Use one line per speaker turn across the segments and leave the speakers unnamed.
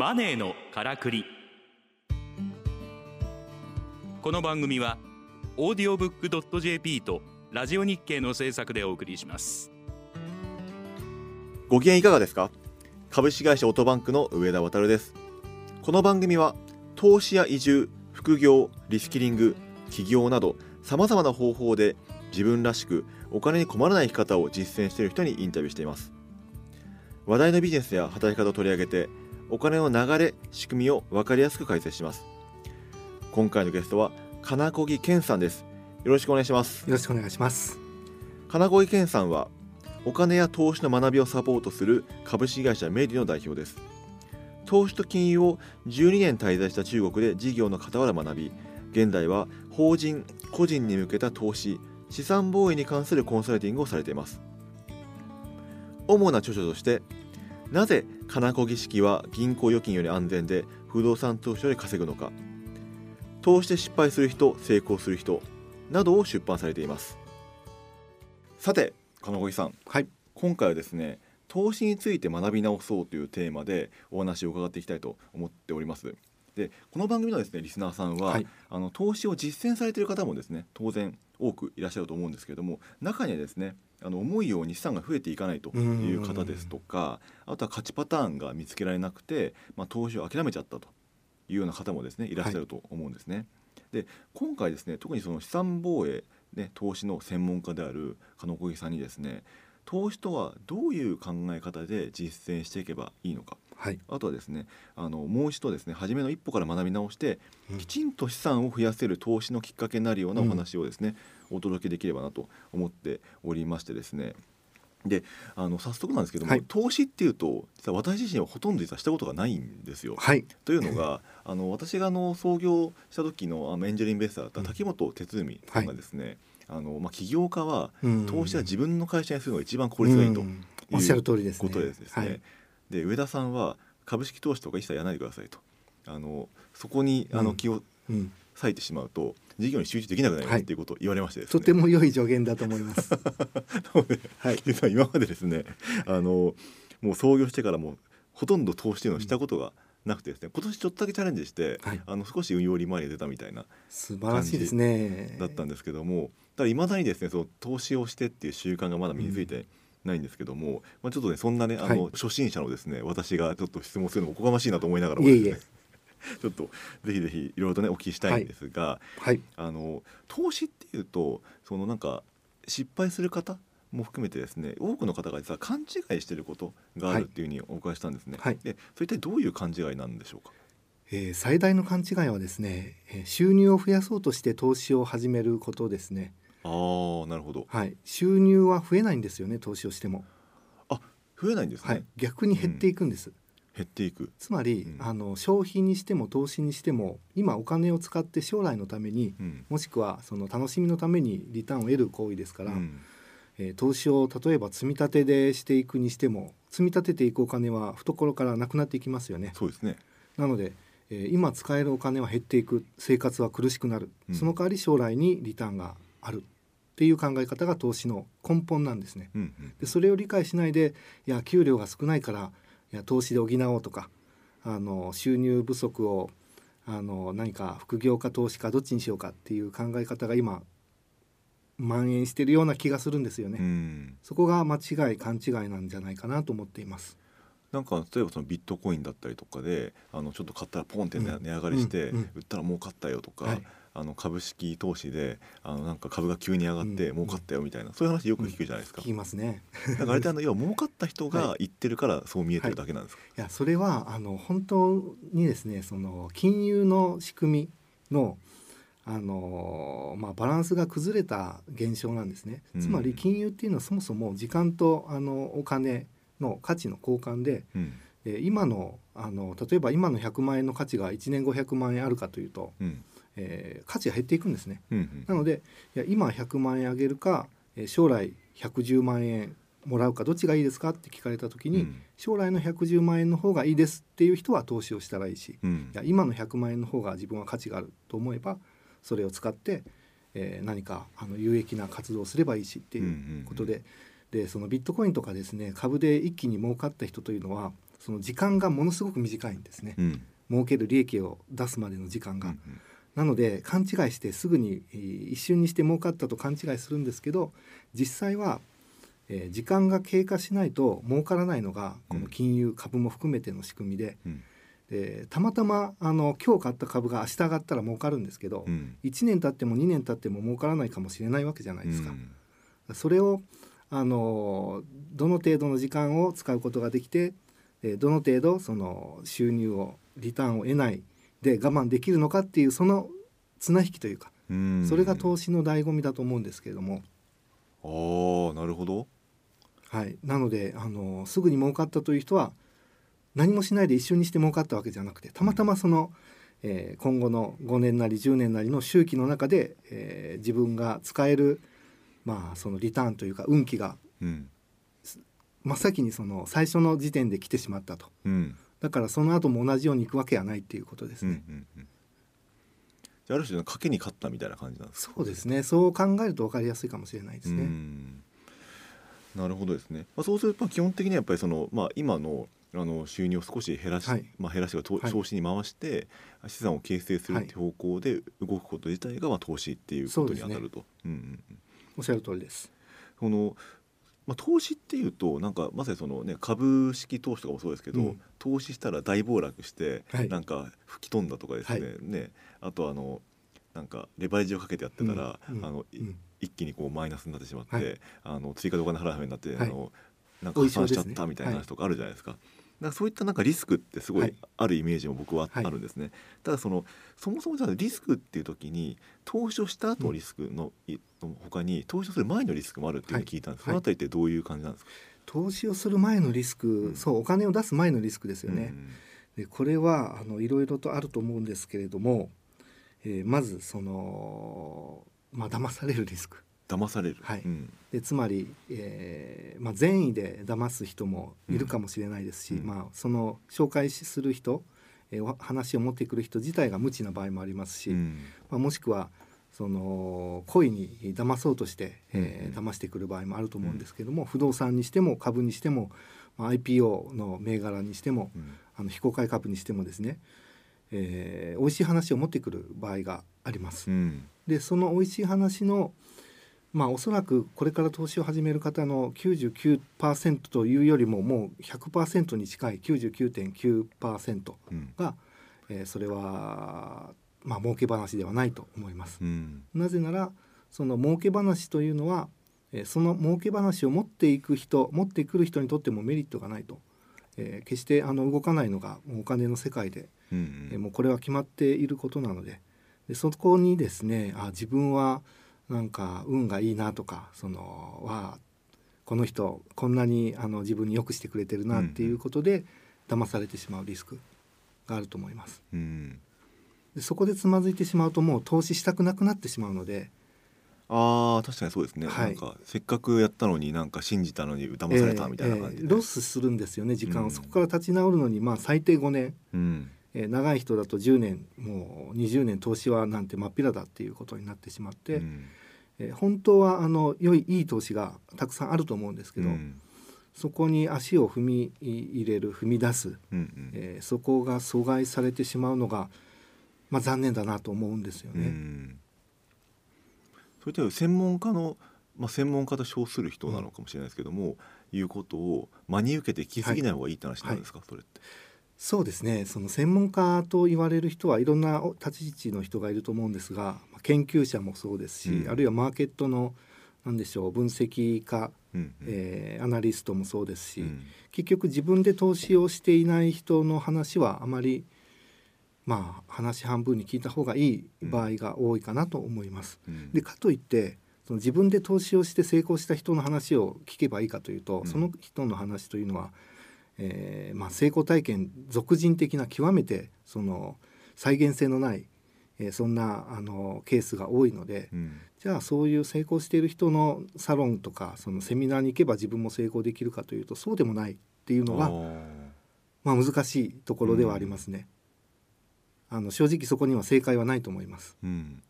マネーのからくり。この番組はオーディオブックドット JP とラジオ日経の制作でお送りします。
ご機嫌いかがですか？株式会社オートバンクの上田渉です。この番組は投資や移住副業リスキリング起業などさまざまな方法で自分らしくお金に困らない生き方を実践している人にインタビューしています。話題のビジネスや働き方を取り上げてお金の流れ仕組みを分かりやすく解説します。今回のゲストは金子木健さんです。よろしくお願いします。
よろしくお願いします。
金子木健さんはお金や投資の学びをサポートする株式会社メディの代表です。投資と金融を12年滞在した中国で事業の傍ら学び現在は法人個人に向けた投資資産防衛に関するコンサルティングをされています。主な著書としてなぜ金子儀式は銀行預金より安全で不動産投資より稼ぐのか。投資で失敗する人成功する人などを出版されています。さて金子さん、
はい、
今回はですね投資について学び直そうというテーマでお話を伺っていきたいと思っておりますでこの番組のですねリスナーさんは、はい、あの投資を実践されている方もですね当然多くいらっしゃると思うんですけれども中にはですねあの思うように資産が増えていかないという方ですとかあとは勝ちパターンが見つけられなくて、まあ、投資を諦めちゃったというような方もですねいらっしゃると思うんですね。はい、で今回ですね特にその資産防衛、ね、投資の専門家である金子さんにですね投資とはどういう考え方で実践していけばいいのか、はい、あとはですねあのもう一度ですね初めの一歩から学び直して、うん、きちんと資産を増やせる投資のきっかけになるようなお話をですね、うん、お届けできればなと思っておりましてですね。であの早速なんですけども、はい、投資っていうと実は私自身はほとんど実はしたことがないんですよ。
はい、
というのが あの私があの創業した時のあのエンジェルインベスターだった滝本哲海さんがですね、はいあのまあ、起業家は投資は自分の会社にするのが一番効率がいいという
おっしゃる通りです
ね。ことですね。はい、で上田さんは株式投資とか一切やらないでくださいと。あのそこにあの気を割いてしまうと事業に集中できなくなりますっていうことを言われまして、ね
はい、とても良い助言だと思います。
はい、実は今までですねあのもう創業してからもほとんど投資というのをしたことがなくてですね今年ちょっとだけチャレンジして、はい、あの少し運用利回りが出たみたいな
素晴らしいですね。
だったんですけどもただいまだにですねその投資をしてっていう習慣がまだ身についてないんですけども、うん、まあ、ちょっとねそんなねあの、はい、初心者のですね私がちょっと質問するのもおこがましいなと思いながらも、ね、いえいえちょっとぜひぜひいろいろとねお聞きしたいんですが、はい、あの投資っていうとそのなんか失敗する方も含めてですね多くの方が実は勘違いしていることがあるっていうふうにお伺いしたんですね。はい、でそれ一体どういう勘違いなんでしょうか？
えー、最大の勘違いはですね、えー、収入を増やそうとして投資を始めることですね。
ああなるほど。
はい、収入は増えないんですよね投資をしても。
あ増えないんですね。は
い、逆に減っていくんです。うん。
減っていく。
つまり、うん、あの消費にしても投資にしても今お金を使って将来のために、うん、もしくはその楽しみのためにリターンを得る行為ですから、うん、えー、投資を例えば積み立てでしていくにしても積み立てていくお金は懐からなくなっていきますよね。
そうですね。
なので、えー、今使えるお金は減っていく。生活は苦しくなる、その代わり将来にリターンがあるっていう考え方が投資の根本なんですね。うんうん、でそれを理解しないでいや給料が少ないからいや投資で補おうとかあの収入不足をあの何か副業か投資かどっちにしようかっていう考え方が今蔓延しているような気がするんですよね。そこが間違い勘違いなんじゃないかなと思っています。
なんか例えばそのビットコインだったりとかであのちょっと買ったらポンって値上がりして、売ったら儲かったよとか、はい、あの株式投資であのなんか株が急に上がって儲かったよみたいな、そういう話よく聞くじゃないですか。
聞きますね。
だからあれってあの 要は儲かった人が言ってるからそう見えてるだけなんですか？
はい、いやそれはあの本当にですねその金融の仕組みのあのまあ、バランスが崩れた現象なんですね。つまり金融っていうのはそもそも時間とあのお金の価値の交換で、うん、え今のあの例えば今の100万円の価値が1年後100万円あるかというと、うん、えー、価値が減っていくんですね。うんうん、なのでいや今100万円あげるか、えー、将来110万円もらうかどっちがいいですかって聞かれた時に、うん、将来の110万円の方がいいですっていう人は投資をしたらい。いし、うん、いや今の100万円の方が自分は価値があると思えばそれを使って、えー、何かあの有益な活動をすればいいしっていうことで。でそのビットコインとかですね株で一気に儲かった人というのはその時間がものすごく短いんですね、
うん、
儲ける利益を出すまでの時間が。
うん
なので勘違いしてすぐに一瞬にして儲かったと勘違いするんですけど実際は、えー、時間が経過しないと儲からないのがこの金融株も含めての仕組みで、
うん。
でたまたまあの今日買った株が明日上がったら儲かるんですけど、
うん。
1年経っても2年経っても儲からないかもしれないわけじゃないですか。
うん。
それをあのどの程度の時間を使うことができてえーどの程度その収入をリターンを得ないで我慢できるのかっていうその綱引きというか
うん。
それが投資の醍醐味だと思うんですけれども、
ああなるほど。
はい、なのであのすぐに儲かったという人は何もしないで一瞬にして儲かったわけじゃなくてたまたまその、えー今後の5年なり10年なりの周期の中で、えー自分が使える、まあ、そのリターンというか運気が
うん。
真っ先にその最初の時点で来てしまったと。
うん
だからその後も同じように行くわけはないっていうことです
うんう
ね。
んうん。じゃあある種の賭けに勝ったみたいな感じなんですか？
そうですね。そう考えると分かりやすいかもしれないです
う
ね。
ん。なるほどですね、まあ、そうすると基本的にはやっぱりその、まあ、今のあの収入を少し減らし、
はい。
まあ、減らしが投資に回して資産を形成するっていう方向で動くこと自体がまあ投資っていうことに当たると。うんうんうん。
おっしゃる通りです。
このまあ、投資っていうとなんかまさにその、ね、株式投資とかもそうですけど、
うん。
投資したら大暴落して、
はい。
なんか吹き飛んだとかですね,、
はい。
ね。あとあのなんかレバレッジをかけてやってたら、
うんうん。
あのい
うん。
一気にこうマイナスになってしまって、
はい。
あの追加でお金払うようになって、
はい。
あのなんか破産しちゃったみたいな話とかあるじゃないですか。なんかそういったなんかリスクってすご
はいい
あるイメージも僕は
はい
あるんですね。ただそのそもそもじゃあリスクっていう時に投資をした後のリスクの,、いの他に投資をする前のリスクもあるっていうふうに聞いたんです。
はい
そのあたりってどういう感じなんですか？
投資をする前のリスク、
うん
そうお金を出す前のリスクですよね。
うん
でこれはあのいろいろとあると思うんですけれども、えーまずそのまあ騙されるリスク
騙される。
はい。
うん。
でつまり、えーまあ、善意で騙す人もいるかもしれないですし、
うん。
まあ、その紹介する人、えーお話を持ってくる人自体が無知な場合もありますし、
うん。
まあ、もしくはその故意に騙そうとして、えー
うん。
騙してくる場合もあると思うんですけども、不動産にしても株にしても、まあ、IPO の銘柄にしても
うん。
あの非公開株にしてもですね、えー美味しい話を持ってくる場合があります。
うん。
でその美味しい話のまあおそらくこれから投資を始める方の99%というよりももう100%に近い99.9%
うん。
が、えーそれはまあ儲け話ではないと思います。
うん。
なぜならその儲け話というのは、えーその儲け話を持っていく人持ってくる人にとってもメリットがないと、えー決してあの動かないのがお金の世界で
うん。
えーもうこれは決まっていることなので。でそこにですねあ自分はなんか運がいいなとかそのはこの人こんなにあの自分に良くしてくれてるなっていうことで騙されてしまうリスクがあると思います。
うん。
でそこでつまずいてしまうともう投資したくなくなってしまうので、
ああ確かにそうですね、
はい。
なんかせっかくやったのになんか信じたのに騙されたみたいな感じで、
えーロスするんですよね時間を、
うん。
そこから立ち直るのにまあ最低5年、
うん
えー長い人だと10年もう20年投資はなんて真っ平だっていうことになってしまって、
うん。
えー本当はあの良いいい投資がたくさんあると思うんですけど、
うん。
そこに足を踏み入れる踏み出す、
うんうん。
えーそこが阻害されてしまうのが、まあ、残念だなと思うんですよ
う
ね。
ん。そういった専門家の、まあ、専門家と称する人なのかもしれないですけども、い。うことを真に受けて聞きすぎない方がいいって話なんですか、それって。
そうですね。その専門家と言われる人はいろんな立ち位置の人がいると思うんですがまあ研究者もそうですし、
うん。
あるいはマーケットのなんでしょう分析家、
うんうん。
えーアナリストもそうですし、
うん。
結局自分で投資をしていない人の話はあまりまあ話半分に聞いた方がいい場合が多いかなと思います。
うん。
でかといってその自分で投資をして成功した人の話を聞けばいいかというと、
うん。
その人の話というのは、えーまあ、成功体験俗人的な極めてその再現性のない、えーそんなあのケースが多いので、
うん。
じゃあそういう成功している人のサロンとかそのセミナーに行けば自分も成功できるかというとそうでもないっていうのが
あー。
まあ、難しいところではありますね。あの正直そこには正解はないと思います。
うん。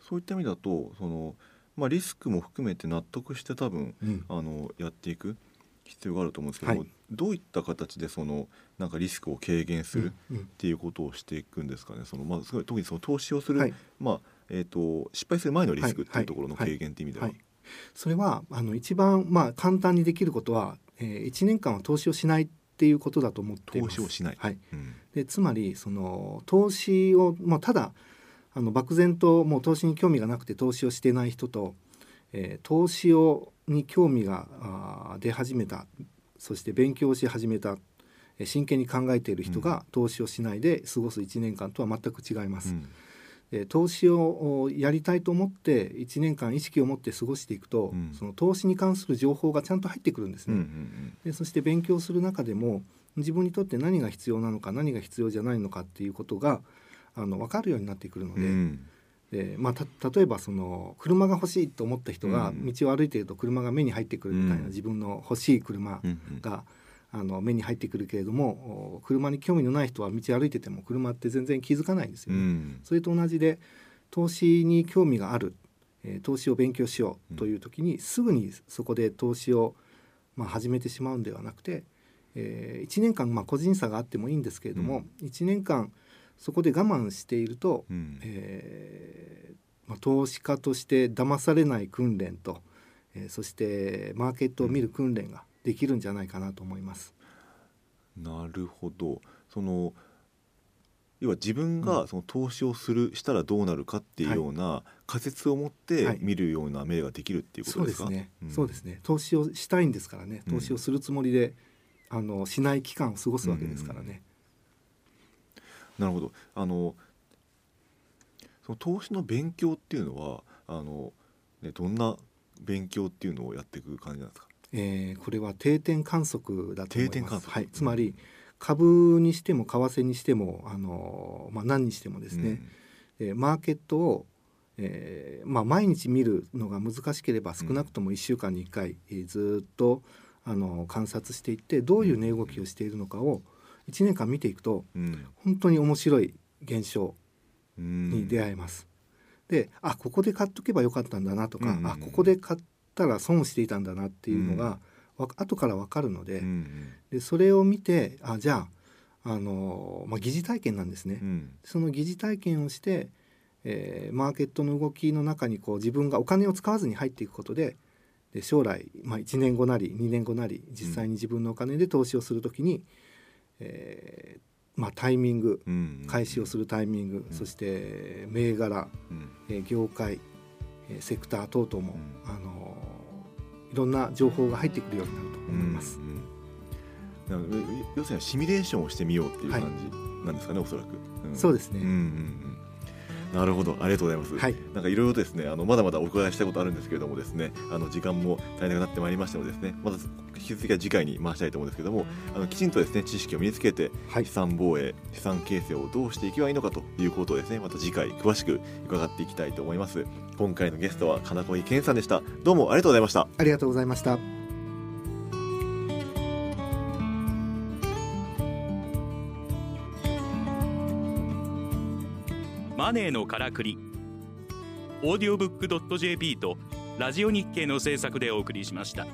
そういった意味だとその、まあ、リスクも含めて納得して多分
うん、
あのやっていく必要があると思うんですけども、
はい。
どういった形でそのなんかリスクを軽減するっていうことをしていくんですかね？そのまあすごい特にその投資をする、
はい。
まあえっ、と失敗する前のリスクって
はいいう
ところの軽減っていう意味では、
はい、それはあの一番まあ簡単にできることは、えー、1年間は投資をしないっていうことだと思っています。
投資をしない。
はい、
うん。
でつまりその投資を、まあ、ただあの漠然ともう投資に興味がなくて投資をしていない人と、えー投資をに興味が出始めた。そして勉強し始めた。えー真剣に考えている人が投資をしないで過ごす1年間とは全く違います。
うん。
で投資をおやりたいと思って1年間意識を持って過ごしていくと、
うん。
その投資に関する情報がちゃんと入ってくるんです
うんう
ね。
ん。
でそして勉強する中でも自分にとって何が必要なのか何が必要じゃないのかっていうことがあの分かるようになってくるの
うんう
で,、
ん
でまあ、た例えばその車が欲しいと思った人が
うん。
道を歩いていると車が目に入ってくるみたいな、
うん。
自分の欲しい車が、あの目に入ってくるけれどもお車に興味のない人は道を歩いてても車って全然気づかないんですよね。
うん。
それと同じで投資に興味がある、えー投資を勉強しようという時に、すぐにそこで投資を、まあ、始めてしまうんではなくて、え1年間、まあ、個人差があってもいいんですけれども、1年間そこで我慢していると、
うん。
えーまあ、投資家として騙されない訓練と、えーそしてマーケットを見る訓練ができるんじゃないかなと思います。
なるほど。その要は自分
うん。
がその投資をするしたらどうなるかっていうような仮説を持って
はい。
見るような目ができるっていうこ
そ
とですか、
うですね、
ん。
そうですね。投資をしたいんですからね。
うん。
投資をするつもりで、あのしない期間を過ごすわけですからね、
なるほど。あのその投資の勉強っていうのはあの、ね、どんな勉強っていうのをやっていく感じなんですか？
えーこれは定点観測だと思います。
定点観測。
はい、つまり株にしても為替にしてもあの、まあ、何にしてもですね、えーマーケットを、えーまあ、毎日見るのが難しければ少なくとも1週間に1回、えーずっとあの観察していってどういう値動きをしているのかを1年間見ていくと
うん。うん
本当に面白い現象
うん。
に出会えます。であここで買っとけばよかったんだなとか、
うん。うんうん
あここで買ったら損していたんだなっていうのが、わ後から分かるので,、
うんうん。
でそれを見てあじゃあ、あのまあ、疑似体験なんですね。
うん。
その疑似体験をして、えーマーケットの動きの中にこう自分がお金を使わずに入っていくことでで将来、まあ、1年後なり2年後なり実際に自分のお金で投資をするときに、えーまあ、タイミング
うん
開始をするタイミング、
うん。
そして銘柄、
うん。
えー業界、えーセクター等々も、
うん。
あのーいろんな情報が入ってくるようになると思います。
要するにシミュレーションをしてみようっていう感じなんですかね、おそらく、うん。
そうですね、
うんうんうんなるほど。ありがとうございます、
はい。
なんかいろいろですねあのまだまだお伺いしたいことあるんですけれどもですねあの時間も足りなくなってまいりましたのでですねまず引き続きは次回に回したいと思うんですけれどもあのきちんとですね知識を身につけて
はい。
資産防衛資産形成をどうしていけばいいのかということをですねまた次回詳しく伺っていきたいと思います。今回のゲストは金子健さんでした。どうもありがとうございました。
ありがとうございました。
ネーのからくりオーディオブック JP とラジオ日経の制作でお送りしました。